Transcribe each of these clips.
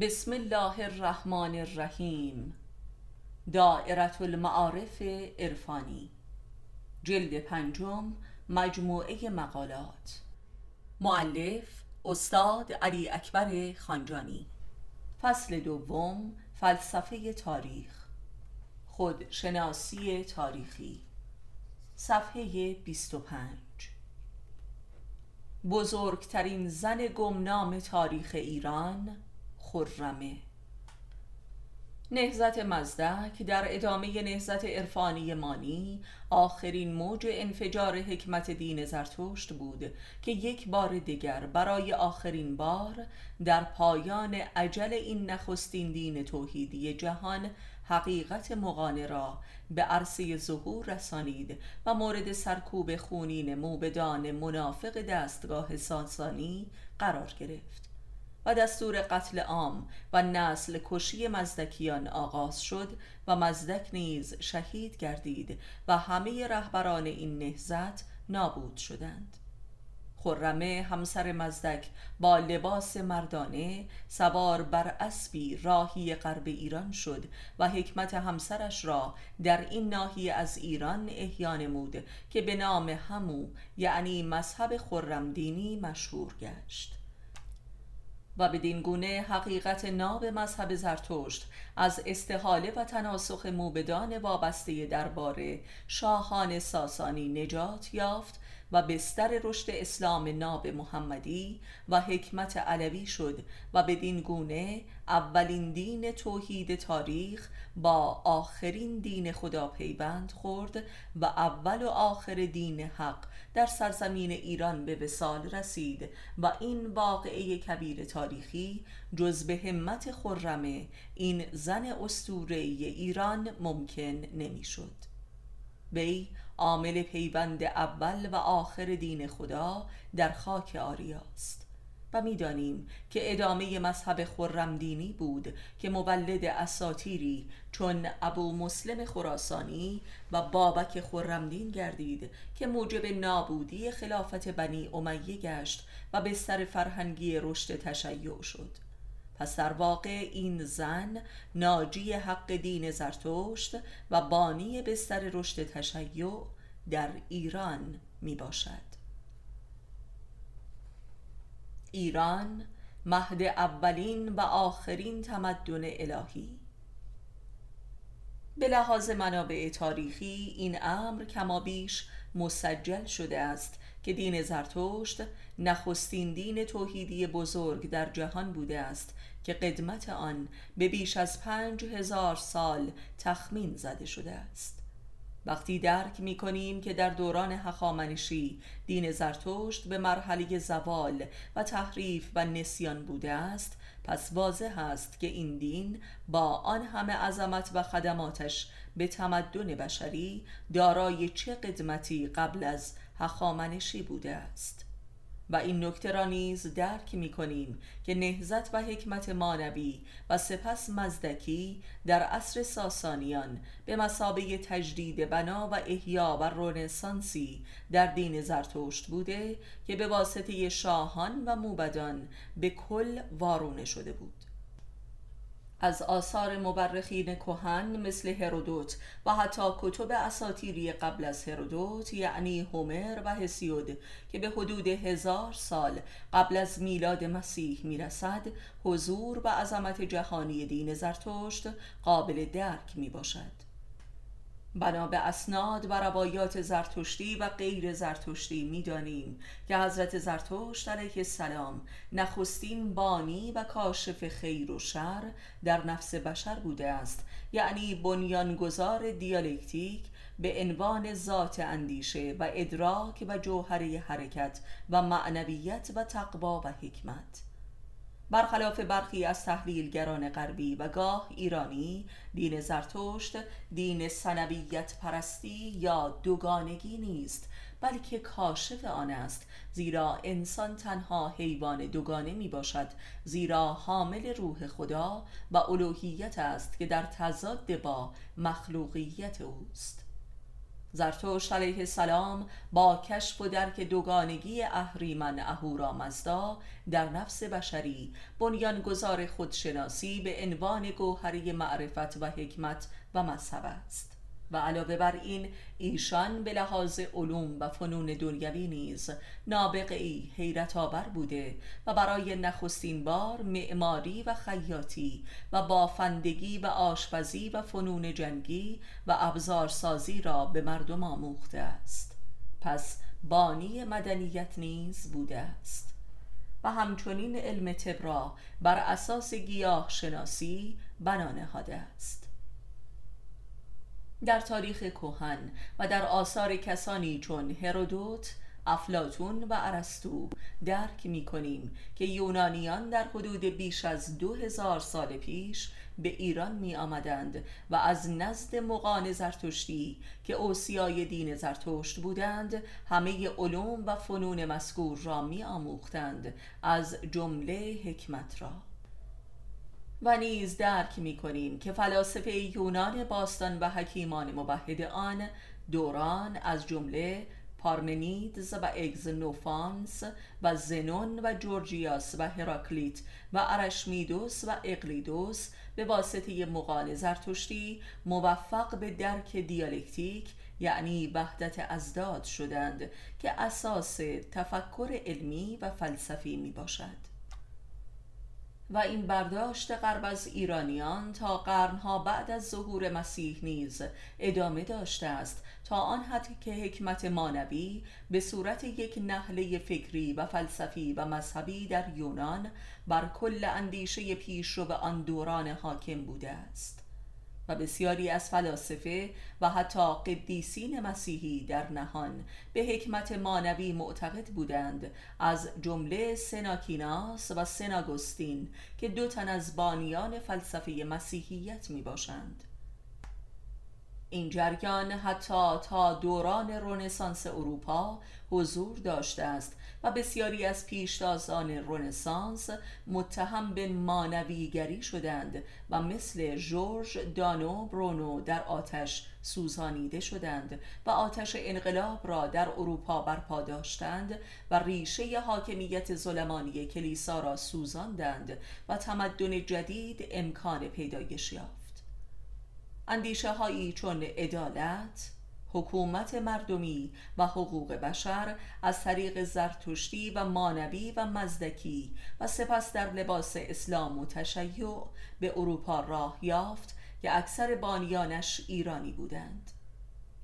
بسم الله الرحمن الرحیم. دائرة المعارف عرفانی. جلد پنجم مجموعه مقالات. معلف استاد علی اکبر خانجانی. فصل دوم فلسفه تاریخ. خودشناسی تاریخی. صفحه 25 بزرگترین زن گمنام تاریخ ایران خرمه. نهزت مزدک در ادامه نهزت عرفانی مانی آخرین موج انفجار حکمت دین زرتشت بود که یک بار دیگر برای آخرین بار در پایان عجل این نخستین دین توحیدی جهان حقیقت مقانه را به عرصه ظهور رسانید و مورد سرکوب خونین موبدان منافق دستگاه ساسانی قرار گرفت. و دستور قتل عام و نسل کشی مزدکیان آغاز شد و مزدک نیز شهید گردید و همه رهبران این نهزت نابود شدند. خرمه همسر مزدک با لباس مردانه سوار بر اسبی راهی غرب ایران شد و حکمت همسرش را در این ناحیه از ایران احیا نمود که به نام همو یعنی مذهب خرمدینی مشهور گشت. و بدین گونه حقیقت ناب مذهب زرتشت از استحاله و تناسخ موبدان وابسته درباره شاهان ساسانی نجات یافت و بستر رشد اسلام ناب محمدی و حکمت علوی شد و بدین گونه اولین دین توحید تاریخ با آخرین دین خدا پیوند خورد و اول و آخر دین حق در سرزمین ایران به وسال رسید و این واقعه کبیر تاریخی جز به همت خرمه این زن اسطوره ایران ممکن نمی‌شد. وی عامل پیوند اول و آخر دین خدا در خاک آریاست. و می‌دانیم که ادامه مذهب خرمدینی بود که مولد اساتیری چون ابو مسلم خراسانی و بابک خرمدین گردید که موجب نابودی خلافت بنی امیه گشت و به سر فرهنگی رشد تشیع شد. پس در واقع این زن ناجی حق دین زرتشت و بانی بستر رشد تشیع در ایران می باشد. ایران مهد اولین و آخرین تمدن الهی. به لحاظ منابع تاریخی این امر کمابیش مسجل شده است که دین زرتشت نخستین دین توحیدی بزرگ در جهان بوده است که قدمت آن به بیش از پنج هزار سال تخمین زده شده است. وقتی درک می کنیم که در دوران هخامنشی دین زرتشت به مرحله زوال و تحریف و نسیان بوده است پس واضح است که این دین با آن همه عظمت و خدماتش به تمدن بشری دارای چه قدمتی قبل از هخامنشی بوده است. و این نکته را نیز درک می کنیم که نهزت و حکمت مانوی و سپس مزدکی در عصر ساسانیان به مسابه تجدید بنا و احیا و رونسانسی در دین زرتشت بوده که به واسطه شاهان و موبدان به کل وارونه شده بود. از آثار مورخین کهن مثل هرودوت و حتی کتب اساتیری قبل از هرودوت یعنی هومر و هسیود که به حدود هزار سال قبل از میلاد مسیح می‌رسد حضور و عظمت جهانی دین زرتشت قابل درک می باشد بنا به اسناد و روایات زرتشتی و غیر زرتشتی می‌دانیم که حضرت زرتشت علیه السلام نخستین بانی و کاشف خیر و شر در نفس بشر بوده است. یعنی بنیانگذار دیالکتیک به عنوان ذات اندیشه و ادراک و جوهره حرکت و معنویت و تقوا و حکمت. برخلاف برخی از تحلیلگران غربی و گاه ایرانی دین زرتشت دین سنویت پرستی یا دوگانگی نیست بلکه کاشف آن است. زیرا انسان تنها حیوان دوگانه می باشد زیرا حامل روح خدا و الوهیت است که در تضاد با مخلوقیت اوست. زرتشت علیه السلام با کشف و درک دوگانگی اهریمن اهورامزدا در نفس بشری بنیانگذار خودشناسی به عنوان گوهری معرفت و حکمت و مذهب است. و علاوه بر این ایشان به لحاظ علوم و فنون دنیوی نیز نابغه حیرت آور بوده و برای نخستین بار معماری و خیاطی و بافندگی و آشپزی و فنون جنگی و ابزارسازی را به مردم آموخته است. پس بانی مدنیت نیز بوده است. و همچنین علم تبرا بر اساس گیاه شناسی بنا نهاده است. در تاریخ کهن و در آثار کسانی چون هرودوت افلاتون و ارسطو درک می کنیم که یونانیان در حدود بیش از دو هزار سال پیش به ایران می آمدند و از نزد مقان زرتشتی که اوسیای دین زرتشت بودند همه علوم و فنون مذکور را می آموختند از جمله حکمت را. و نیز درک می کنیم که فلاسفه یونان باستان و حکیمان مبهد آن دوران از جمله پارمنیدز و اگزنوفانس و زنون و جورجیاس و هراکلیت و ارشمیدوس و اقلیدوس به واسطه مقال زرتشتی موفق به درک دیالکتیک یعنی وحدت ازداد شدند که اساس تفکر علمی و فلسفی می باشد و این برداشت غرب از ایرانیان تا قرنها بعد از ظهور مسیح نیز ادامه داشته است تا آن حد که حکمت مانوی به صورت یک نحله فکری و فلسفی و مذهبی در یونان بر کل اندیشه پیشرو آن دوران حاکم بوده است. و بسیاری از فلاسفه و حتی قدیسین مسیحی در نهان به حکمت مانوی معتقد بودند از جمله سناکیناس و سناگوستین که دو تن از بانیان فلسفه مسیحیت می باشند این جریان حتی تا دوران رونسانس اروپا حضور داشته است و بسیاری از پیشتازان رنسانس متهم به مانویگری شدند و مثل جورج دانو برونو در آتش سوزانیده شدند و آتش انقلاب را در اروپا برپا داشتند و ریشه حاکمیت ظلمانی کلیسا را سوزاندند و تمدن جدید امکان پیدایش یافت. اندیشه هایی چون عدالت حکومت مردمی و حقوق بشر از طریق زرتشتی و مانوی و مزدکی و سپس در لباس اسلام و تشیع به اروپا راه یافت که اکثر بانیانش ایرانی بودند.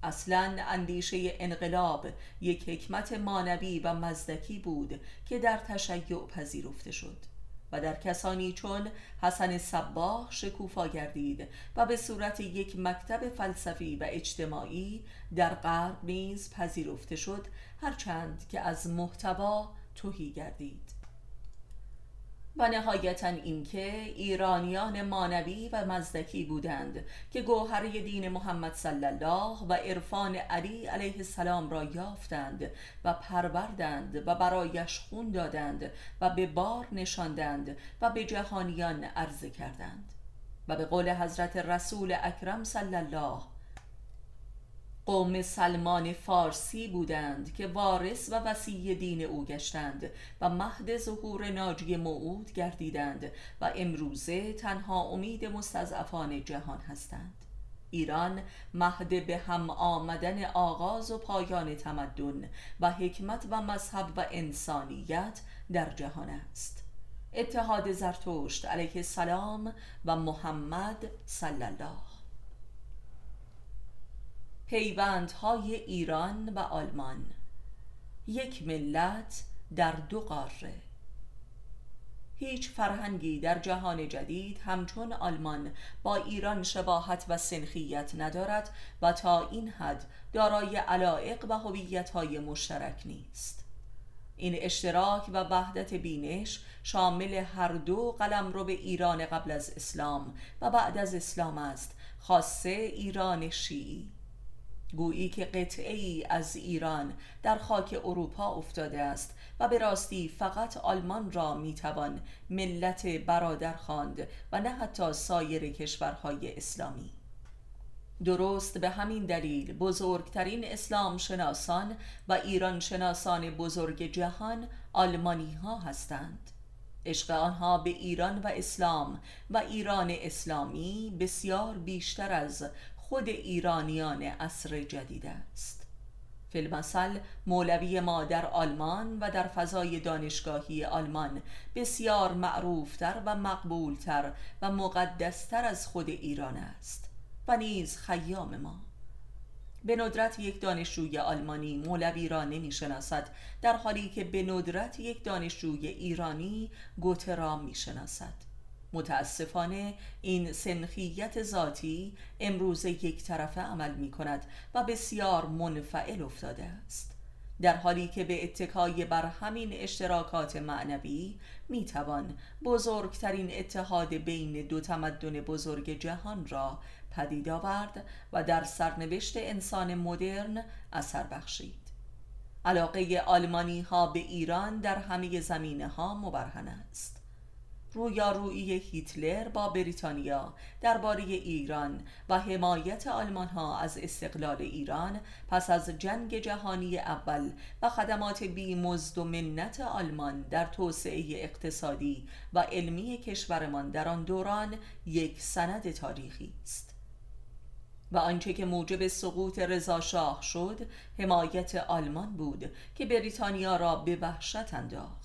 اصلا اندیشه انقلاب یک حکمت مانوی و مزدکی بود که در تشیع پذیرفته شد. و در کسانی چون حسن صباح شکوفا گردید و به صورت یک مکتب فلسفی و اجتماعی در غرب نیز پذیرفته شد هرچند که از محتوا توهی گردید. و نهایتا اینکه ایرانیان مانوی و مزدکی بودند که گوهره دین محمد صلی الله و عرفان علی علیه السلام را یافتند و پروردند و برایش خون دادند و به بار نشاندند و به جهانیان عرضه کردند. و به قول حضرت رسول اکرم صلی الله قوم سلمان فارسی بودند که وارث و وسیع دین او گشتند و مهد ظهور ناجی موعود گردیدند و امروزه تنها امید مستضعفان جهان هستند. ایران مهد به هم آمدن آغاز و پایان تمدن و حکمت و مذهب و انسانیت در جهان است. اتحاد زرتشت علیه السلام و محمد صلی الله پیوندهای ایران و آلمان. یک ملت در دو قاره. هیچ فرهنگی در جهان جدید همچون آلمان با ایران شباهت و سنخیت ندارد و تا این حد دارای علائق و هویت‌های مشترک نیست. این اشتراک و وحدت بینش شامل هر دو قلم رو به ایران قبل از اسلام و بعد از اسلام است خاصه ایران شیعی. گویی که قطعه از ایران در خاک اروپا افتاده است و به راستی فقط آلمان را می‌توان ملت برادر خواند و نه حتی سایر کشورهای اسلامی. درست به همین دلیل بزرگترین اسلام شناسان و ایران شناسان بزرگ جهان آلمانی ها هستند. عشق آنها به ایران و اسلام و ایران اسلامی بسیار بیشتر از خود ایرانیان عصر جدید است. فیلمسل مولوی ما در آلمان و در فضای دانشگاهی آلمان بسیار معروفتر و مقبولتر و مقدستر از خود ایران است و نیز خیام ما. به ندرت یک دانشجوی آلمانی مولوی را نمی شناسد در حالی که به ندرت یک دانشجوی ایرانی گوته را می شناسد متاسفانه این سنخیت ذاتی امروز یک طرفه عمل می کند و بسیار منفعل افتاده است. در حالی که به اتکای بر همین اشتراکات معنوی می توان بزرگترین اتحاد بین دو تمدن بزرگ جهان را پدید آورد و در سرنوشت انسان مدرن اثر بخشید. علاقه آلمانی ها به ایران در همه زمینه ها مبرهن است. رویارویی هیتلر با بریتانیا درباره ایران و حمایت آلمان ها از استقلال ایران پس از جنگ جهانی اول و خدمات بیمزد و منت آلمان در توسعه اقتصادی و علمی کشورمان در آن دوران یک سند تاریخی است. و آنچه که موجب سقوط رضاشاه شد حمایت آلمان بود که بریتانیا را به وحشت انداخت.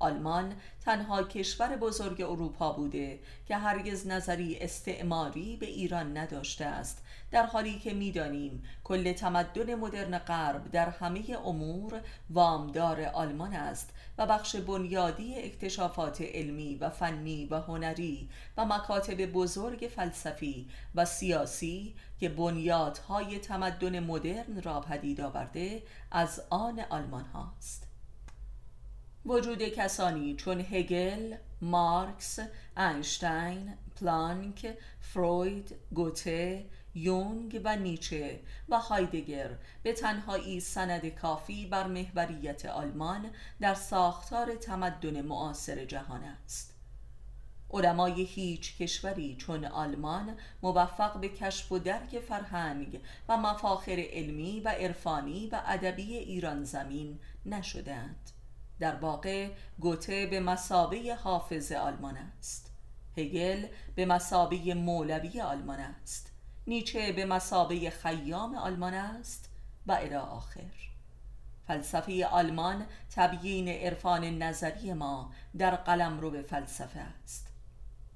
آلمان تنها کشور بزرگ اروپا بوده که هرگز نظری استعماری به ایران نداشته است. در حالی که می‌دانیم کل تمدن مدرن غرب در همه امور وامدار آلمان است و بخش بنیادی اکتشافات علمی و فنی و هنری و مکاتب بزرگ فلسفی و سیاسی که بنیادهای تمدن مدرن را پدید آورده از آن آلمان هاست. وجود کسانی چون هگل، مارکس، اینشتین، پلانک، فروید، گوته، یونگ و نیچه و هایدگر به تنهایی سند کافی بر محوریت آلمان در ساختار تمدن معاصر جهان است. علمای هیچ کشوری چون آلمان موفق به کشف و درک فرهنگ و مفاخر علمی و عرفانی و ادبی ایران زمین نشدند در واقع گوته به مسابه حافظ آلمان است. هگل به مسابه مولوی آلمان است. نیچه به مسابه خیام آلمان است و الی آخر. فلسفه آلمان تبیین عرفان نظری ما در قلم رو به فلسفه است.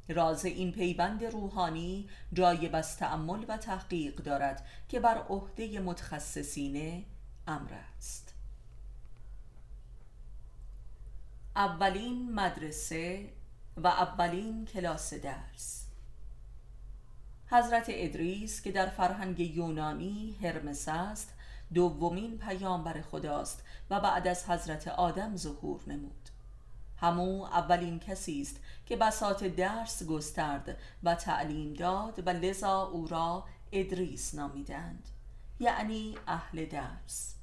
راز این پیوند روحانی جای بس تأمل و تحقیق دارد که بر عهده متخصصین امر است. اولین مدرسه و اولین کلاس درس. حضرت ادریس که در فرهنگ یونانی هرمس است دومین پیامبر خداست و بعد از حضرت آدم ظهور نمود. همو اولین کسی است که بساط درس گسترد و تعلیم داد و لذا او را ادریس نامیدند یعنی اهل درس.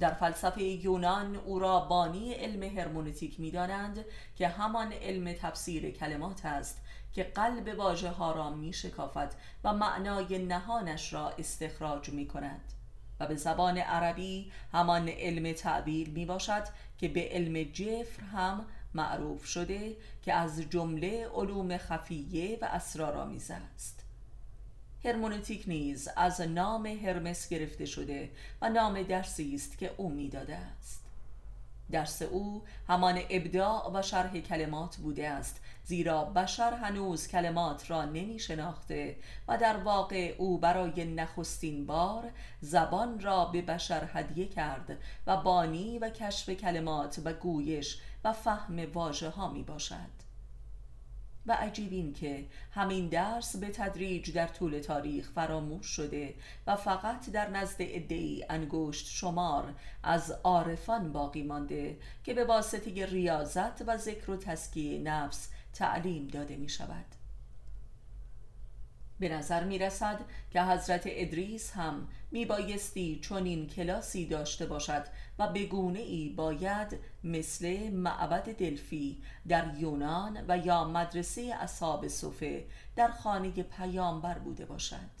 در فلسفه یونان او را بانی علم هرمونتیک می دانند که همان علم تفسیر کلمات است که قلب واژه ها را می شکافد و معنای نهانش را استخراج می کند و به زبان عربی همان علم تعبیر می باشد که به علم جفر هم معروف شده که از جمله علوم خفیه و اسرارآمیز است. هرمونتیک نیز از نام هرمس گرفته شده و نام درسی است که او می‌داده است. درس او همان ابداع و شرح کلمات بوده است زیرا بشر هنوز کلمات را نمی شناخته و در واقع او برای نخستین بار زبان را به بشر هدیه کرد و بانی و کشف کلمات و گویش و فهم واژه ها می باشد و عجیب این که همین درس به تدریج در طول تاریخ فراموش شده و فقط در نزد ادهی انگشت شمار از عارفان باقی مانده که به واسطه ریاضت و ذکر و تسکیه نفس تعلیم داده می شود به نظر می رسد که حضرت ادریس هم می بایستی چون این کلاسی داشته باشد و بگونه ای باید مثل معبد دلفی در یونان و یا مدرسه اصحاب صفه در خانه پیامبر بوده باشد.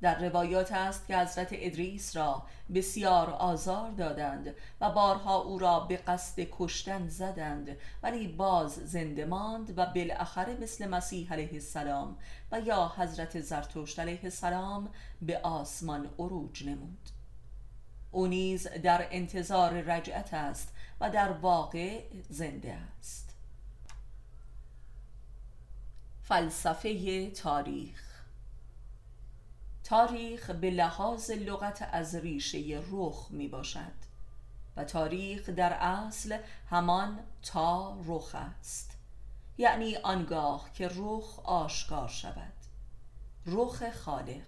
در روایات است که حضرت ادریس را بسیار آزار دادند و بارها او را به قصد کشتن زدند ولی باز زنده ماند و بالاخره مثل مسیح علیه السلام و یا حضرت زرتشت علیه السلام به آسمان عروج نمود. او نیز در انتظار رجعت است و در واقع زنده است. فلسفه تاریخ تاریخ به لحاظ لغت از ریشه رخ می باشد و تاریخ در اصل همان تا رخ است. یعنی آنگاه که رخ آشکار شود. رخ خالق.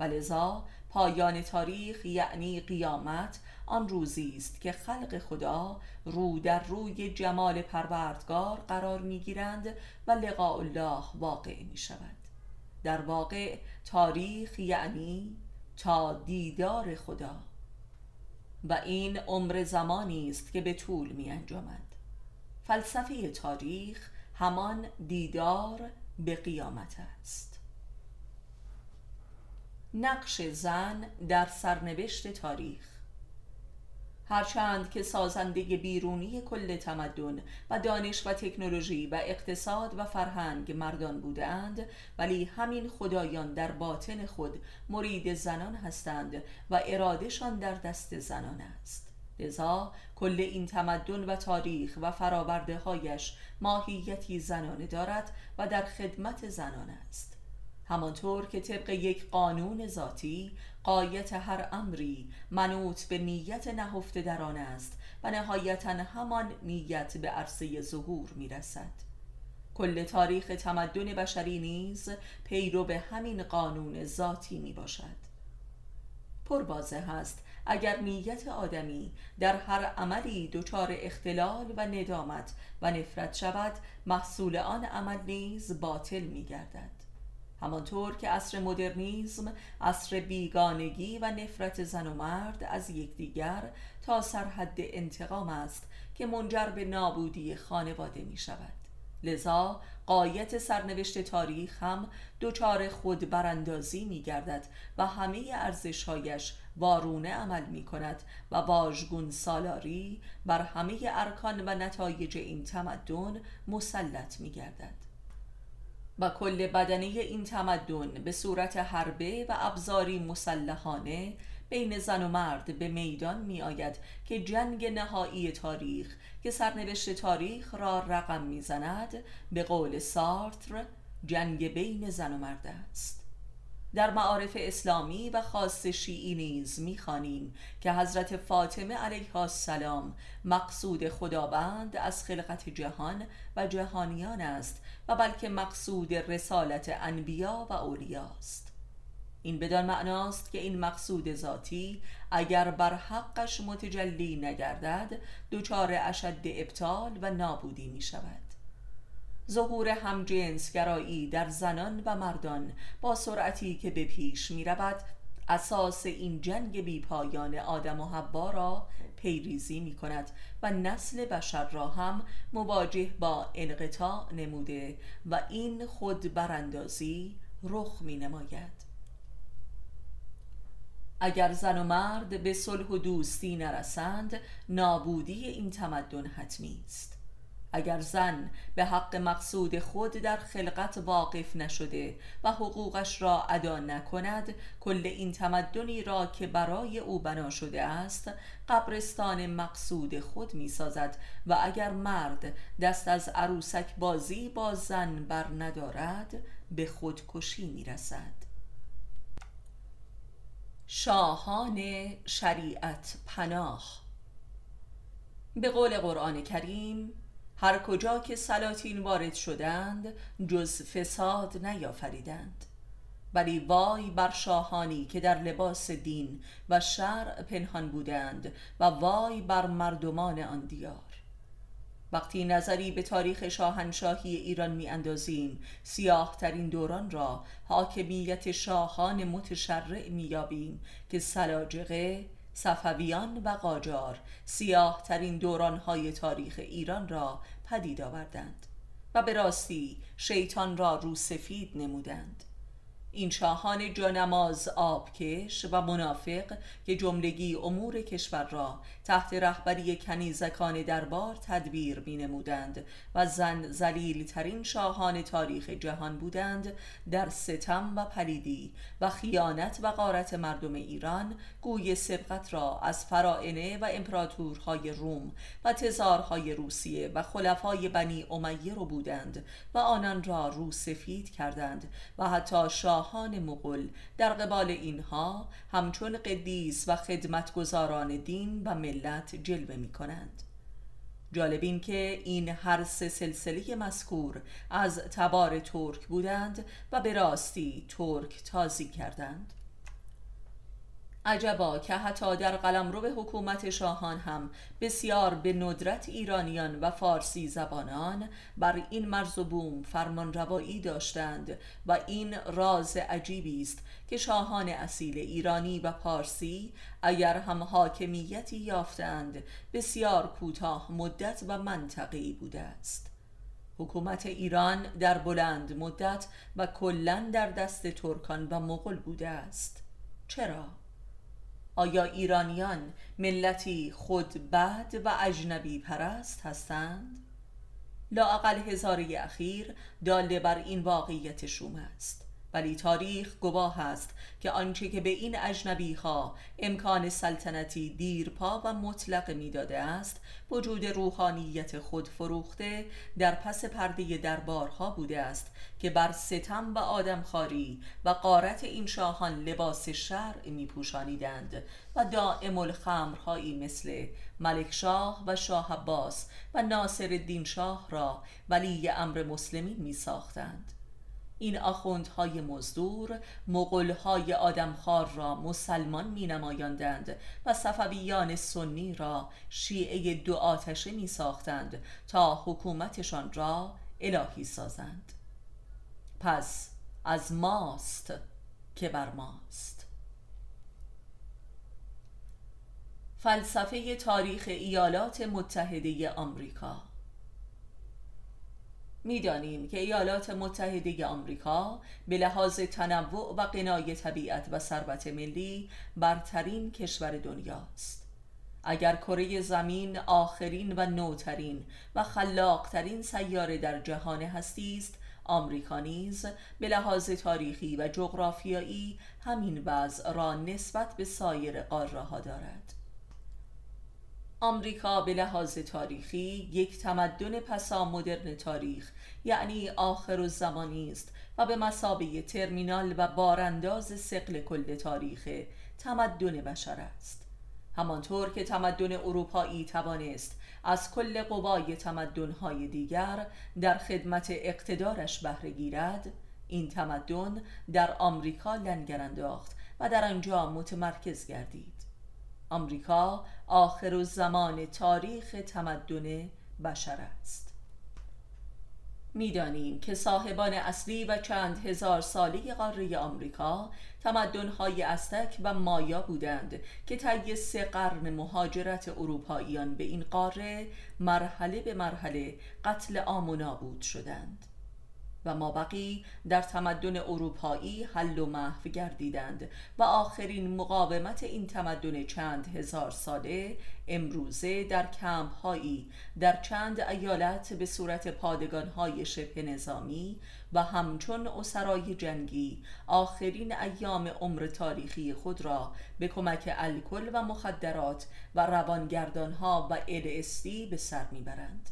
و لذا پایان تاریخ یعنی قیامت آن روزی است که خلق خدا رو در روی جمال پروردگار قرار می گیرند و لقاء الله واقع می شود در واقع تاریخ یعنی تا دیدار خدا. و این عمر زمانی است که به طول می انجامد. فلسفه تاریخ همان دیدار به قیامت است. نقش زن در سرنوشت تاریخ هرچند که سازنده بیرونی کل تمدن و دانش و تکنولوژی و اقتصاد و فرهنگ مردان بودند ولی همین خدایان در باطن خود مرید زنان هستند و ارادهشان در دست زنان است. لذا کل این تمدن و تاریخ و فراورده هایش ماهیتی زنانه دارد و در خدمت زنان است. همانطور که طبق یک قانون ذاتی قایت هر امری منوط به نیت نهفته در آن است و نهایتا همان نیت به عرصه ظهور می‌رسد. کل تاریخ تمدن بشری نیز پیرو به همین قانون ذاتی می باشد پر است اگر نیت آدمی در هر عملی دچار اختلال و ندامت و نفرت شود محصول آن عمل نیز باطل می گردد همانطور که عصر مدرنیزم عصر بیگانگی و نفرت زن و مرد از یکدیگر تا سرحد انتقام است که منجر به نابودی خانواده می شود لذا قایت سرنوشت تاریخ هم دچار خود براندازی می گردد و همه ارزشهایش وارونه عمل می کند و واژگون سالاری بر همه ارکان و نتایج این تمدن مسلط می گردد و کل بدنه این تمدن به صورت حربه و ابزاری مسلحانه بین زن و مرد به میدان می آید که جنگ نهایی تاریخ که سرنوشت تاریخ را رقم می‌زند به قول سارتر جنگ بین زن و مرد است. در معارف اسلامی و خاص شیعی نیز می‌خوانیم که حضرت فاطمه علیها السلام مقصود خداوند از خلقت جهان و جهانیان است و بلکه مقصود رسالت انبیا و اولیاست این بدان معناست که این مقصود ذاتی اگر بر حقش متجلی نگردد دچار اشد ابطال و نابودی می شود ظهور همجنسگرایی در زنان و مردان با سرعتی که به پیش می رود اساس این جنگ بی پایان آدم و حوا را پیریزی می کند و نسل بشر را هم مواجه با انقطاع نموده و این خود براندازی رخ می نماید اگر زن و مرد به صلح و دوستی نرسند نابودی این تمدن حتمی است. اگر زن به حق مقصود خود در خلقت واقف نشده و حقوقش را ادا نکند کل این تمدنی را که برای او بنا شده است قبرستان مقصود خود می سازد و اگر مرد دست از عروسک بازی با زن بر ندارد به خودکشی می رسد شاهان شریعت پناه. به قول قرآن کریم هر کجا که سلاطین وارد شدند جز فساد نیافریدند. ولی وای بر شاهانی که در لباس دین و شرع پنهان بودند و وای بر مردمان آن دیار. وقتی نظری به تاریخ شاهنشاهی ایران می اندازیم سیاه ترین دوران را حاکمیت شاهان متشرع می یابیم که سلاجقه صفویان و قاجار سیاه ترین دورانهای تاریخ ایران را پدید آوردند و به راستی شیطان را رو سفید نمودند. این شاهان جانماز آبکش و منافق که جملگی امور کشور را تحت رهبری کنیزکان دربار تدبیر می نمودند و زن زلیل ترین شاهان تاریخ جهان بودند در ستم و پلیدی و خیانت و غارت مردم ایران گوی سبقت را از فرائنه و امپراتورهای روم و تزارهای روسیه و خلفای بنی امیه رو بودند و آنان را رو سفید کردند و حتی شاهان مغل در قبال اینها همچون قدیس و خدمتگزاران دین و ملت جلوه می کنند جالب این که این هر سه سلسله مذکور از تبار ترک بودند و به راستی ترک تازی کردند. عجبا که حتی در قلمرو حکومت شاهان هم بسیار به ندرت ایرانیان و فارسی زبانان بر این مرز و بوم فرمان روایی داشتند و این راز عجیبی است که شاهان اصیل ایرانی و پارسی اگر هم حاکمیتی یافتند بسیار کوتاه مدت و منطقی بوده است حکومت ایران در بلند مدت و کلا در دست ترکان و مغل بوده است چرا؟ آیا ایرانیان ملتی خود بد و اجنبی پرست هستند؟ لااقل هزاره اخیر داله بر این واقعیت شوم است ولی تاریخ گواه است که آنچه که به این اجنبی ها امکان سلطنتی دیرپا و مطلق می‌داده است وجود روحانیت خود فروخته در پس پرده دربارها بوده است که بر ستم و آدمخواری و قارت این شاهان لباس شرع می پوشانیدند و دائم الخمرهایی مثل ملک شاه و شاه عباس و ناصر الدین شاه را ولی امر مسلمین می ساختند این آخوندهای مزدور مغلهای آدمخوار را مسلمان می نمایاندند و صفویان سنی را شیعه دو آتشه می ساختند تا حکومتشان را الهی سازند. پس از ماست که بر ماست. فلسفه تاریخ ایالات متحده آمریکا می‌دانیم که ایالات متحده آمریکا به لحاظ تنوع و قنای طبیعت و ثروت ملی برترین کشور دنیاست. اگر کره زمین آخرین و نوترین و خلاقترین سیاره در جهان هستی است آمریکا نیز به لحاظ تاریخی و جغرافیایی همین وضع را نسبت به سایر قاره ها دارد. آمریکا به لحاظ تاریخی یک تمدن پسا مدرن تاریخ یعنی آخر و زمانی است و به مسابه ترمینال و بارانداز سقل کل تاریخ تمدن بشر است. همانطور که تمدن اروپایی توانست از کل قوای تمدنهای دیگر در خدمت اقتدارش بهره گیرد این تمدن در آمریکا لنگر انداخت و در آنجا متمرکز گردید. آمریکا آخر و زمان تاریخ تمدن بشر است. می‌دانیم که صاحبان اصلی و چند هزار ساله قاره آمریکا تمدن‌های استک و مایا بودند که طی سه قرن مهاجرت اروپاییان به این قاره مرحله به مرحله قتل عام و نابود شدند. و مابقی در تمدن اروپایی حل و محو گردیدند و آخرین مقاومت این تمدن چند هزار ساله امروزه در کمپ هایی در چند ایالت به صورت پادگان های شبه نظامی و همچون اسرای جنگی آخرین ایام عمر تاریخی خود را به کمک الکل و مخدرات و روانگردان ها و LSD به سر می‌برند.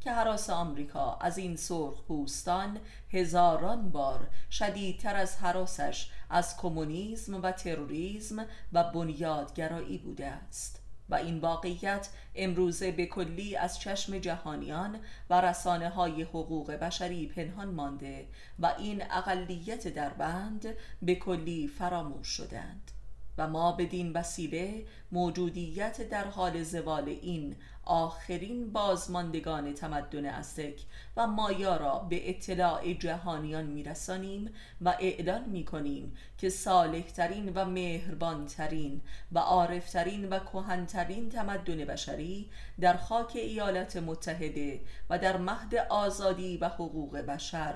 که حراس آمریکا از این سرخ پوستان هزاران بار شدیدتر از حراسش از کمونیسم و تروریسم و بنیادگرایی بوده است و این واقعیت امروزه به کلی از چشم جهانیان و رسانه های حقوق بشری پنهان مانده و این اقلیت در بند به کلی فراموش شدند و ما بدین وسیله موجودیت در حال زوال این آخرین بازماندگان تمدن استک و مایا را به اطلاع جهانیان میرسانیم و اعلان می‌کنیم که صالحترین و مهربانترین و عارفترین و کهنترین تمدن بشری در خاک ایالات متحده و در مهد آزادی و حقوق بشر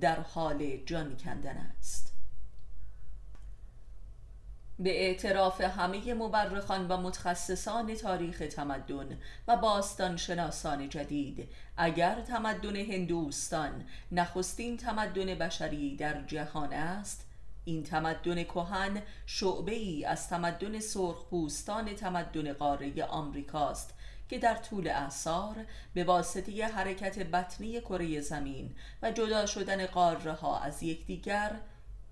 در حال جان کندن است. به اعتراف همه مبرخان و متخصصان تاریخ تمدن و باستان شناسان جدید اگر تمدن هندوستان نخستین تمدن بشری در جهان است این تمدن کهن شعبه ای از تمدن سرخپوستان تمدن قاره آمریکاست که در طول اعثار به واسطه حرکت بطنی کره زمین و جدا شدن قاره ها از یکدیگر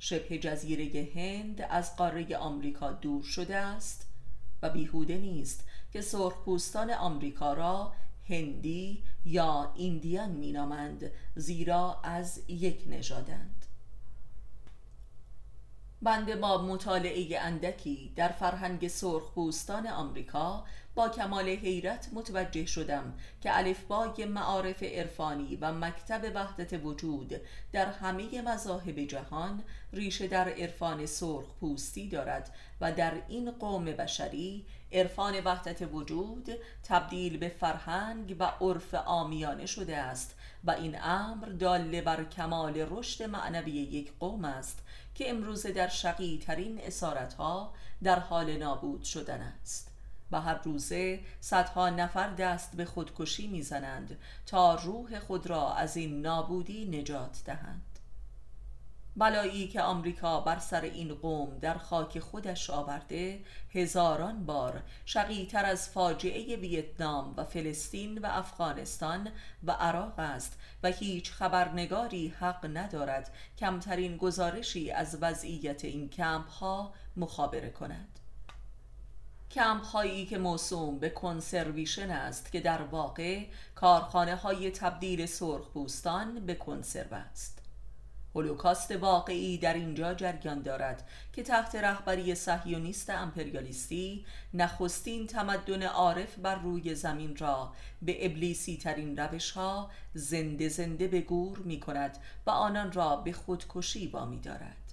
شبه جزیره هند از قاره آمریکا دور شده است و بیهوده نیست که سرخپوستان آمریکا را هندی یا ایندیان مینامند زیرا از یک نژادند. بنده با مطالعه اندکی در فرهنگ سرخپوستان آمریکا با کمال حیرت متوجه شدم که الفبای معارف عرفانی و مکتب وحدت وجود در همه مذاهب جهان ریشه در عرفان سرخ پوستی دارد و در این قوم بشری عرفان وحدت وجود تبدیل به فرهنگ و عرف آمیانه شده است و این امر داله بر کمال رشد معنوی یک قوم است که امروزه در شقی ترین اسارتها در حال نابود شدن است. و هر روزه صدها نفر دست به خودکشی می‌زنند تا روح خود را از این نابودی نجات دهند. بلایی که آمریکا بر سر این قوم در خاک خودش آورده هزاران بار شقیتر از فاجعه ویتنام و فلسطین و افغانستان و عراق است و هیچ خبرنگاری حق ندارد کمترین گزارشی از وضعیت این کمپ ها مخابره کند. کمپ هایی که موسوم به کنسرویشن است که در واقع کارخانه های تبدیل سرخ بوستان به کنسرو است. هولوکاست واقعی در اینجا جریان دارد که تحت رهبری صهیونیست امپریالیستی نخستین تمدن عارف بر روی زمین را به ابلیسی ترین روش ها زنده زنده به گور می کند و آنان را به خودکشی وامی دارد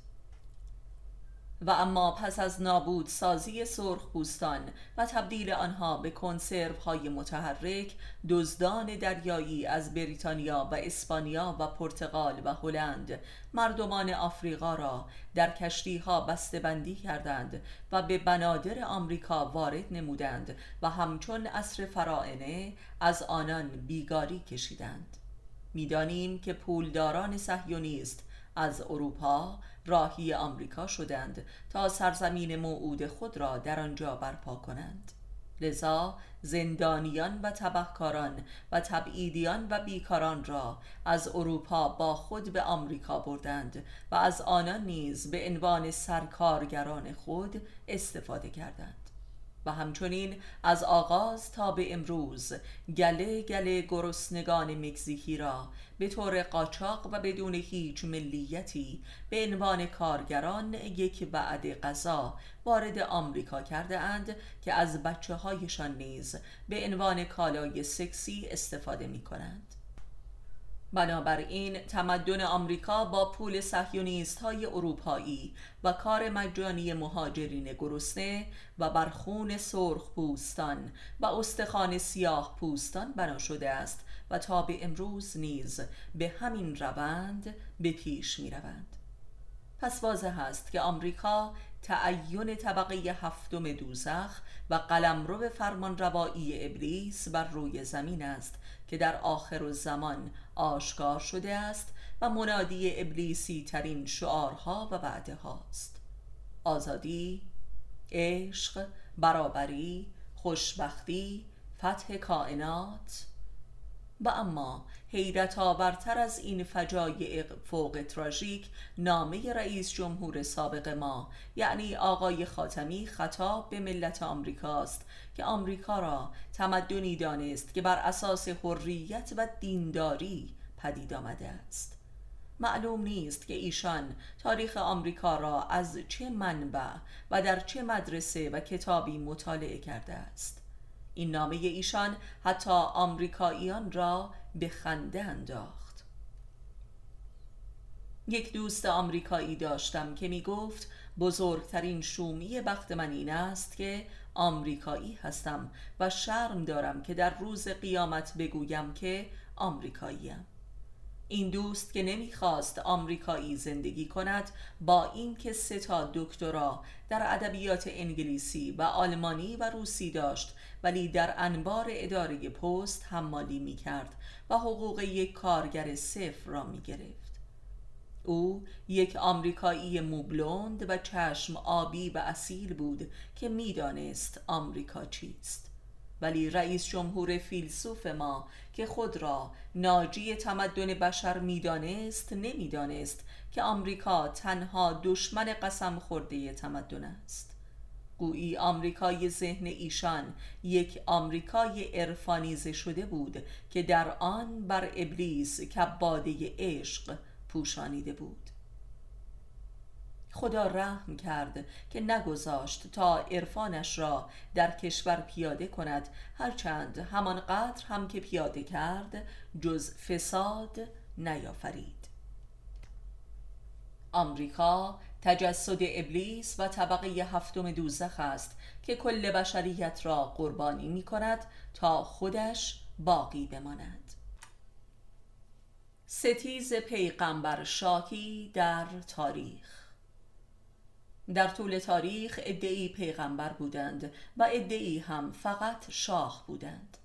و اما پس از نابود سازی سرخ و تبدیل آنها به کنسرو های متحرک دزدان دریایی از بریتانیا و اسپانیا و پرتغال و هلند مردمان آفریقا را در کشتی ها بسته بندی کردند و به بنادر آمریکا وارد نمودند و همچون اصر فرائنه از آنان بیگاری کشیدند. می‌دانیم که پولداران صهیونیست از اروپا راهی آمریکا شدند تا سرزمین موعود خود را در آنجا برپا کنند. لذا زندانیان و تبهکاران و تبعیدیان و بیکاران را از اروپا با خود به آمریکا بردند و از آنان نیز به عنوان سرکارگران خود استفاده کردند. و همچنین از آغاز تا به امروز گله گله گرسنگان مکزیکی را به طور قاچاق و بدون هیچ ملیتی به عنوان کارگران یک وعده غذا وارد آمریکا کرده اند که از بچه هایشان نیز به عنوان کالای سکسی استفاده می کنند بنابراین تمدن آمریکا با پول سهیونیست های اروپایی و کار مجانی مهاجرین گرسنه و برخون سرخ پوستان و استخوان سیاه پوستان بنا شده است و تا به امروز نیز به همین روند به پیش می روند. پس واضح است که آمریکا تعین طبقه هفتم دوزخ و قلمرو فرمان روایی ابلیس بر روی زمین است که در آخر زمان آشکار شده است و منادی ابلیسی ترین شعارها و وعده هاست. آزادی، عشق، برابری، خوشبختی، فتح کائنات و اما حیرت آورتر از این فجایع فوق تراژیک نامه رئیس جمهور سابق ما یعنی آقای خاتمی خطاب به ملت آمریکاست که آمریکا را تمدنی دانست که بر اساس حریت و دینداری پدید آمده است. معلوم نیست که ایشان تاریخ آمریکا را از چه منبع و در چه مدرسه و کتابی مطالعه کرده است. این نامه ایشان حتی آمریکاییان را به خنده انداخت. یک دوست آمریکایی داشتم که می گفت بزرگترین شومی بخت من این است که آمریکایی هستم و شرم دارم که در روز قیامت بگویم که آمریکاییم. این دوست که نمی‌خواست آمریکایی زندگی کند با اینکه سه تا دکترا در ادبیات انگلیسی و آلمانی و روسی داشت ولی در انبار اداره پست حمالی می‌کرد و حقوق یک کارگر صفر را می‌گرفت. او یک آمریکایی موبلوند و چشم آبی و اصیل بود که می‌دانست آمریکا چیست. ولی رئیس جمهور فیلسوف ما که خود را ناجی تمدن بشر می‌دانست نمی‌دانست که آمریکا تنها دشمن قسم خورده تمدن است. گویی آمریکای ذهن ایشان یک آمریکای عرفانیزه شده بود که در آن بر ابلیس کباده عشق پوشانیده بود. خدا رحم کرد که نگذاشت تا عرفانش را در کشور پیاده کند هرچند همان قدر هم که پیاده کرد جز فساد نیافرید. آمریکا تجسد ابلیس و طبقه هفتم دوزخ است که کل بشریت را قربانی می کند تا خودش باقی بماند. ستیز پیغمبر شاهی در تاریخ. در طول تاریخ ادعی پیغمبر بودند و ادعی هم فقط شاه بودند.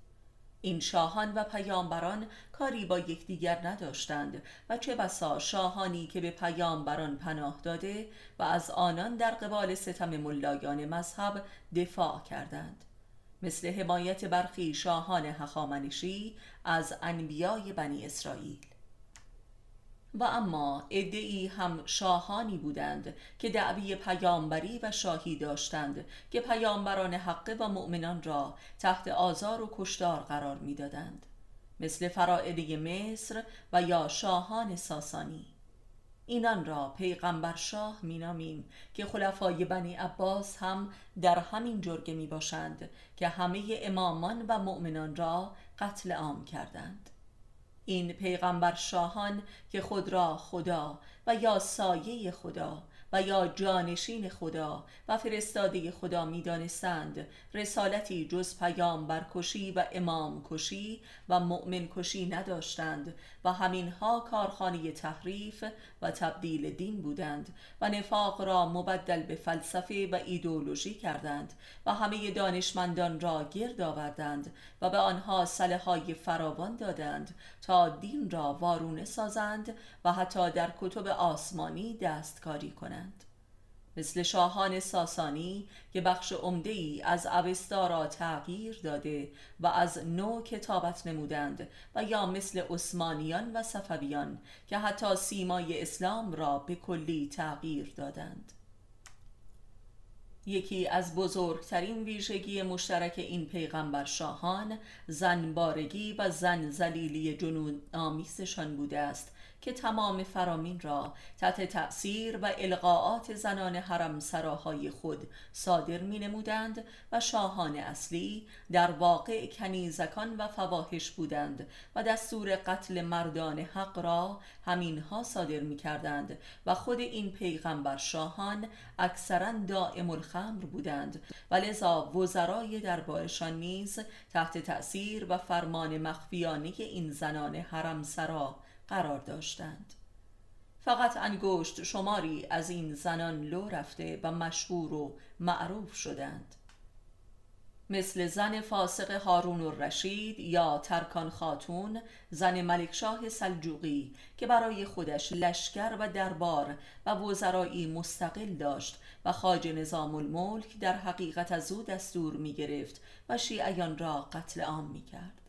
این شاهان و پیامبران کاری با یکدیگر نداشتند و چه بسا شاهانی که به پیامبران پناه داده و از آنان در قبال ستم ملایان مذهب دفاع کردند. مثل حمایت برخی شاهان هخامنشی از انبیای بنی اسرائیل. و اما ادعی هم شاهانی بودند که دعوی پیامبری و شاهی داشتند که پیامبران حقه و مؤمنان را تحت آزار و کشتار قرار می‌دادند. مثل فرائده مصر و یا شاهان ساسانی. اینان را پیغمبر شاه مینامیم که خلفای بنی عباس هم در همین جرگه می باشند که همه امامان و مؤمنان را قتل عام کردند. این پیغمبر شاهان که خود را خدا و یا سایه خدا و یا جانشین خدا و فرستاده خدا می دانستند رسالتی جز پیام کشی و امام کشی و مؤمن کشی نداشتند و همینها کارخانه تحریف و تبدیل دین بودند و نفاق را مبدل به فلسفه و ایدولوژی کردند و همه دانشمندان را گرد آوردند و به آنها سله های فراوان دادند تا دین را وارونه سازند و حتی در کتب آسمانی دستکاری کنند. مثل شاهان ساسانی که بخش عمده ای از اوستا را تغییر داده و از نو کتابت نمودند و یا مثل عثمانیان و صفویان که حتی سیمای اسلام را به کلی تغییر دادند. یکی از بزرگترین ویژگی مشترک این پیغمبر شاهان زنبارگی و زن زلیلی جنون آمیزشان بوده است. که تمام فرامین را تحت تأثیر و القاعات زنان حرم سراهای خود صادر می نمودند و شاهان اصلی در واقع کنیزکان و فواحش بودند و دستور قتل مردان حق را همینها صادر می کردند و خود این پیغمبر شاهان اکثرا دائم الخمر بودند. و لذا وزرای دربارشان نیز تحت تأثیر و فرمان مخفیانه این زنان حرم سرا قرار داشتند. فقط انگشت شماری از این زنان لو رفته و مشهور و معروف شدند. مثل زن فاسق هارون الرشید یا ترکان خاتون زن ملکشاه سلجوقی که برای خودش لشکر و دربار و وزرایی مستقل داشت و خاج نظام الملک در حقیقت از او دستور می گرفت و شیعیان را قتل عام می کرد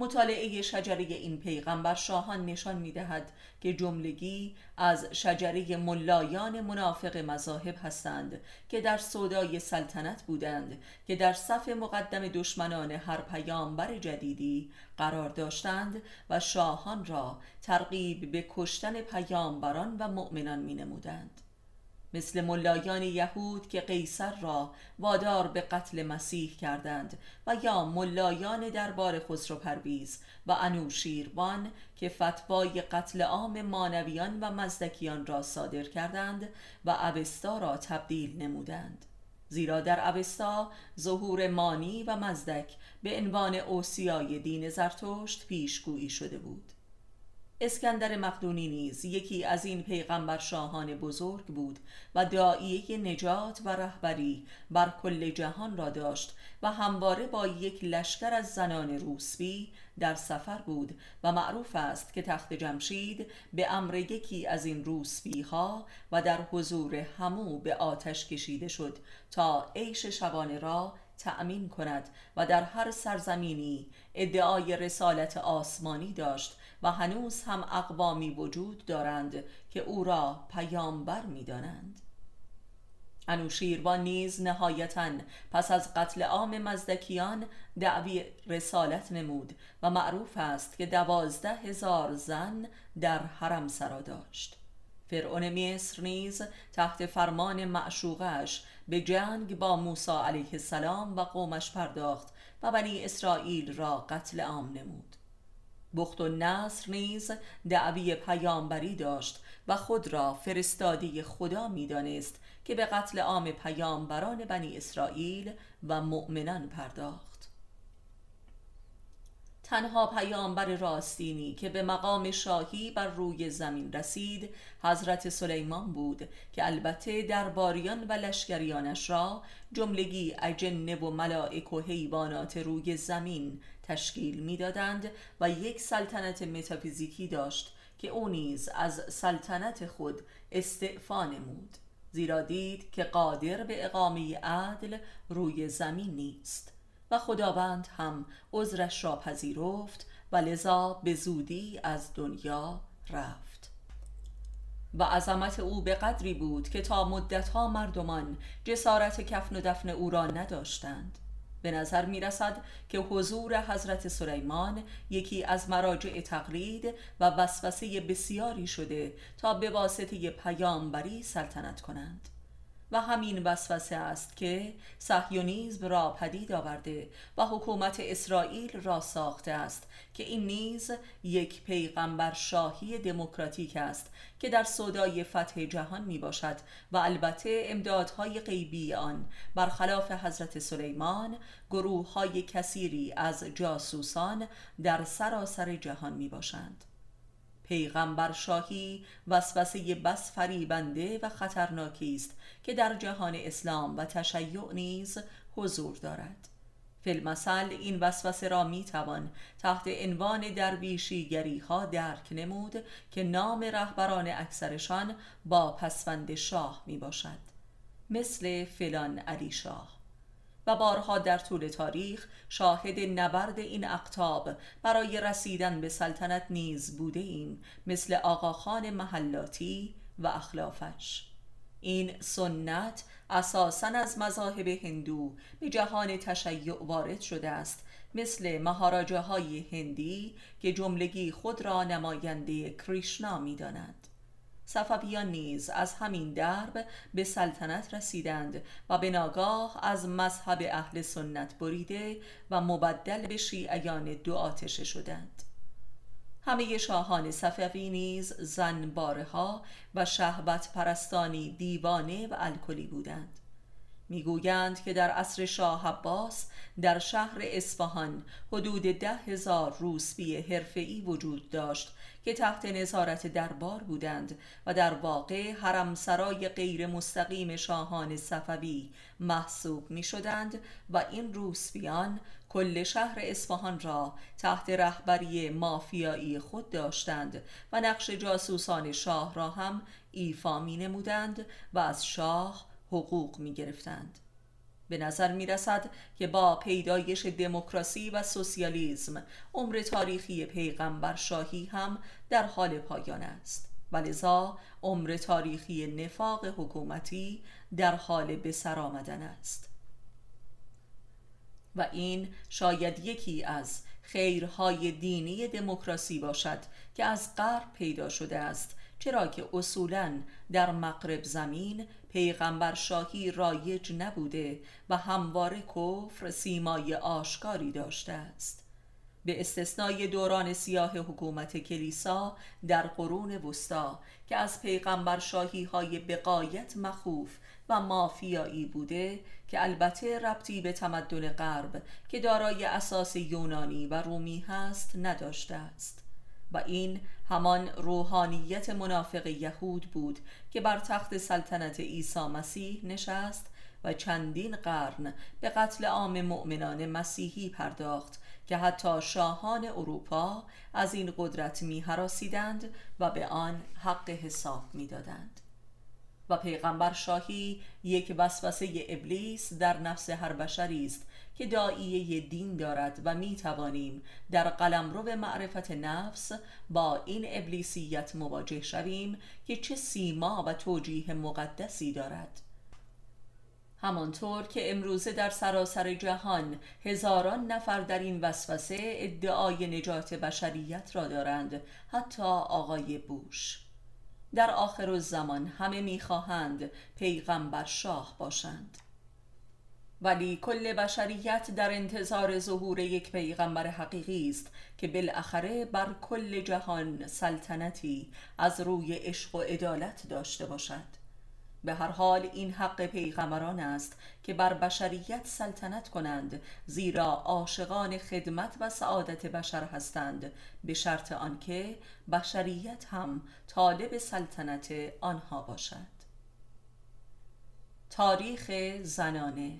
مطالعه شجره این پیغمبر شاهان نشان می دهد که جملگی از شجره ملایان منافق مذاهب هستند که در صدای سلطنت بودند که در صف مقدم دشمنان هر پیامبر جدیدی قرار داشتند و شاهان را ترغیب به کشتن پیامبران و مؤمنان می نمودند. مثل ملایان یهود که قیصر را وادار به قتل مسیح کردند و یا ملایان دربار خسرو پرویز و انوشیروان که فتوای قتل عام مانویان و مزدکیان را صادر کردند و اوستا را تبدیل نمودند. زیرا در اوستا ظهور مانی و مزدک به عنوان اوسیای دین زرتشت پیشگویی شده بود. اسکندر مقدونی نیز یکی از این پیغمبر شاهان بزرگ بود و دعایه نجات و رهبری بر کل جهان را داشت و همواره با یک لشکر از زنان روسبی در سفر بود و معروف است که تخت جمشید به امر یکی از این روسبی ها و در حضور همو به آتش کشیده شد تا عیش شبانه را تأمین کند و در هر سرزمینی ادعای رسالت آسمانی داشت و هنوز هم اقوامی وجود دارند که او را پیامبر می‌دانند. انوشیروان نیز نهایتا پس از قتل عام مزدکیان دعوی رسالت نمود و معروف است که دوازده هزار زن در حرم سرا داشت. فرعون مصر نیز تحت فرمان معشوقش به جنگ با موسی علیه السلام و قومش پرداخت و بنی اسرائیل را قتل عام نمود. بخت و نصر نیز دعوی پیامبری داشت و خود را فرستادی خدا می‌دانست که به قتل عام پیامبران بنی اسرائیل و مؤمنان پرداخت. تنها پیامبر راستینی که به مقام شاهی بر روی زمین رسید حضرت سلیمان بود که البته درباریان و لشکریانش را جملگی اجنه و ملائک و حیوانات روی زمین تشکیل می‌دادند و یک سلطنت متافیزیکی داشت که او نیز از سلطنت خود استعفا نمود زیرا دید که قادر به اقامه عدل روی زمین نیست. و خداوند هم عذرش را پذیرفت و لذا به زودی از دنیا رفت. و عظمت او به قدری بود که تا مدتها مردمان جسارت کفن و دفن او را نداشتند. به نظر می رسد که حضور حضرت سلیمان یکی از مراجع تقلید و وسوسه بسیاری شده تا به واسطه پیامبری سلطنت کنند. و همین وسوسه است که صهیونیزم را پدید آورده و حکومت اسرائیل را ساخته است که این نیز یک پیغمبر شاهی دموکراتیک است که در صدای فتح جهان می باشد و البته امدادهای غیبی آن برخلاف حضرت سلیمان گروه های کثیری از جاسوسان در سراسر جهان می باشند پیغمبر شاهی وسوسه بس فریبنده و خطرناکی است که در جهان اسلام و تشیع نیز حضور دارد. فیلمسل این وسوسه را می توان تحت عنوان درویشیگری ها درک نمود که نام رهبران اکثرشان با پسوند شاه می باشد مثل فلان علی شاه. و بارها در طول تاریخ شاهد نبرد این اقتاب برای رسیدن به سلطنت نیز بوده ایم مثل آقاخان محلاتی و اخلافش این سنت اساسا از مذاهب هندو به جهان تشیع وارد شده است مثل مهاراجه های هندی که جملگی خود را نماینده کریشنا می داند. صفویان نیز از همین درب به سلطنت رسیدند و به ناگاه از مذهب اهل سنت بریده و مبدل به شیعیان دو آتشه شدند. همه شاهان صفوی نیز زنباره ها و شهوت پرستانی دیوانه و الکلی بودند. می‌گویند که در عصر شاه عباس در شهر اصفهان حدود ده هزار روسبی حرفه‌ای وجود داشت که تحت نظارت دربار بودند و در واقع حرمسرای غیر مستقیم شاهان صفوی محسوب می شدند و این روسبیان کل شهر اصفهان را تحت رهبری مافیایی خود داشتند و نقش جاسوسان شاه را هم ایفا می نمودند و از شاه حقوق می گرفتند. به نظر می رسد که با پیدایش دموکراسی و سوسیالیسم عمر تاریخی پیغمبر شاهی هم در حال پایان است. ولذا عمر تاریخی نفاق حکومتی در حال به سر آمدن است. و این شاید یکی از خیرهای دینی دموکراسی باشد که از غرب پیدا شده است چرا که اصولا در مغرب زمین پیغمبر شاهی رایج نبوده و همواره کفر سیمای آشکاری داشته است. به استثنای دوران سیاه حکومت کلیسا در قرون وسطا که از پیغمبر شاهی های بقایت مخوف و مافیایی بوده که البته ربطی به تمدن غرب که دارای اساس یونانی و رومی هست نداشته است. و این همان روحانیت منافق یهود بود که بر تخت سلطنت عیسی مسیح نشست و چندین قرن به قتل عام مؤمنان مسیحی پرداخت که حتی شاهان اروپا از این قدرت می و به آن حق حساب می دادند. و پیغمبر شاهی یک وسوسه ابلیس در نفس هر بشری است که داییه دین دارد و می توانیم در قلمرو معرفت نفس با این ابلیسیت مواجه شویم که چه سیما و توجیه مقدسی دارد. همانطور که امروزه در سراسر جهان هزاران نفر در این وسوسه ادعای نجات بشریت را دارند حتی آقای بوش. در آخر الزمان همه می‌خواهند پیغمبر شاه باشند. ولی کل بشریت در انتظار ظهور یک پیغمبر حقیقی است که بالاخره بر کل جهان سلطنتی از روی عشق و عدالت داشته باشد. به هر حال این حق پیغمبران است که بر بشریت سلطنت کنند زیرا عاشقان خدمت و سعادت بشر هستند به شرط آنکه بشریت هم طالب سلطنت آنها باشد. تاریخ زنانه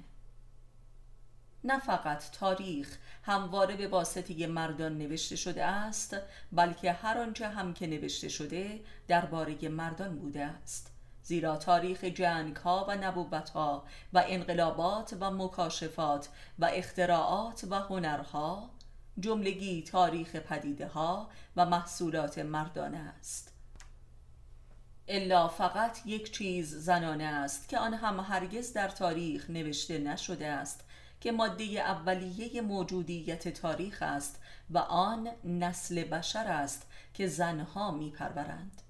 نه فقط تاریخ همواره به واسطه مردان نوشته شده است بلکه هر آنچه هم که نوشته شده درباره مردان بوده است. زیرا تاریخ جنگ ها و نبوت ها و انقلابات و مکاشفات و اختراعات و هنرها جملگی تاریخ پدیده ها و محصولات مردانه است. الا فقط یک چیز زنانه است که آن هم هرگز در تاریخ نوشته نشده است. که ماده اولیه موجودیت تاریخ است و آن نسل بشر است که زنها میپرورند.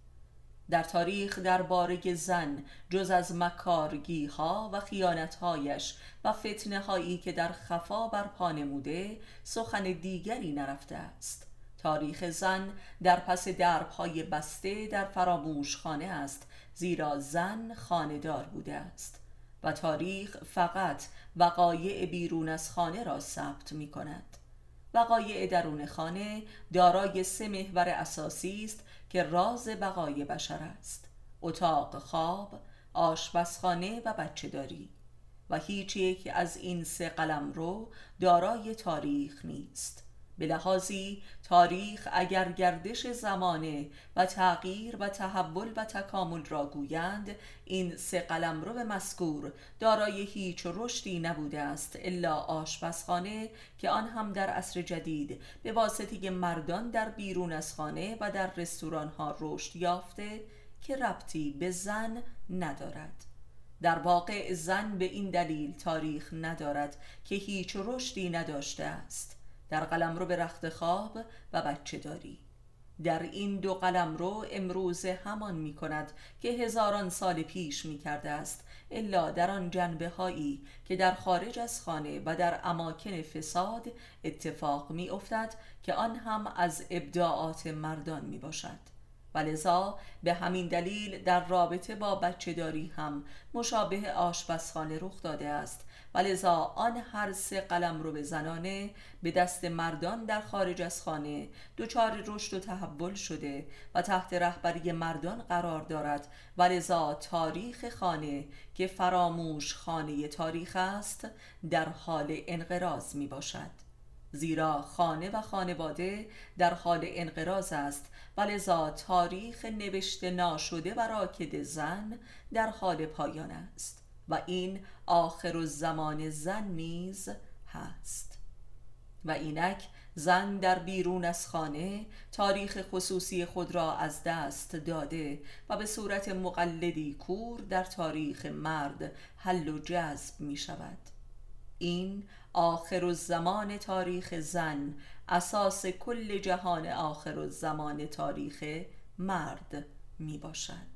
در تاریخ درباره زن جز از مکارگی ها و خیانتهایش و فتنه هایی که در خفا بر پا نموده سخن دیگری نرفته است. تاریخ زن در پس های بسته در فراموش خانه است زیرا زن خاندار بوده است. و تاریخ فقط وقایع بیرون از خانه را ثبت می کند وقایع درون خانه دارای سه محور اساسی است که راز بقای بشر است اتاق خواب آشپزخانه و بچه داری و هیچ یک از این سه قلم رو دارای تاریخ نیست. به لحاظی تاریخ اگر گردش زمانه و تغییر و تحول و تکامل را گویند این سه قلم رو به مذکور دارای هیچ رشدی نبوده است الا آشپزخانه که آن هم در عصر جدید به واسطه مردان در بیرون از خانه و در رستوران ها رشد یافته که ربطی به زن ندارد. در واقع زن به این دلیل تاریخ ندارد که هیچ رشدی نداشته است. در قلم رو به رخت خواب و بچه داری. در این دو قلم رو امروز همان می کند که هزاران سال پیش می کرده است الا در آن جنبه هایی که در خارج از خانه و در اماکن فساد اتفاق می افتد که آن هم از ابداعات مردان می باشد. و لذا به همین دلیل در رابطه با بچه داری هم مشابه آشپزخانه رخ داده است و لذا آن هر سه قلم رو به زنانه به دست مردان در خارج از خانه دچار رشد و تحول شده و تحت رهبری مردان قرار دارد. و لذا تاریخ خانه که فراموش خانه تاریخ است در حال انقراض می باشد. زیرا خانه و خانواده در حال انقراض است. و لذا تاریخ نوشته ناشده و راکد زن در حال پایان است. و این آخر زمان زن نیز هست. و اینک زن در بیرون از خانه تاریخ خصوصی خود را از دست داده و به صورت مقلدی کور در تاریخ مرد حل و جذب می شود. این آخر زمان تاریخ زن اساس کل جهان آخر زمان تاریخ مرد می باشد.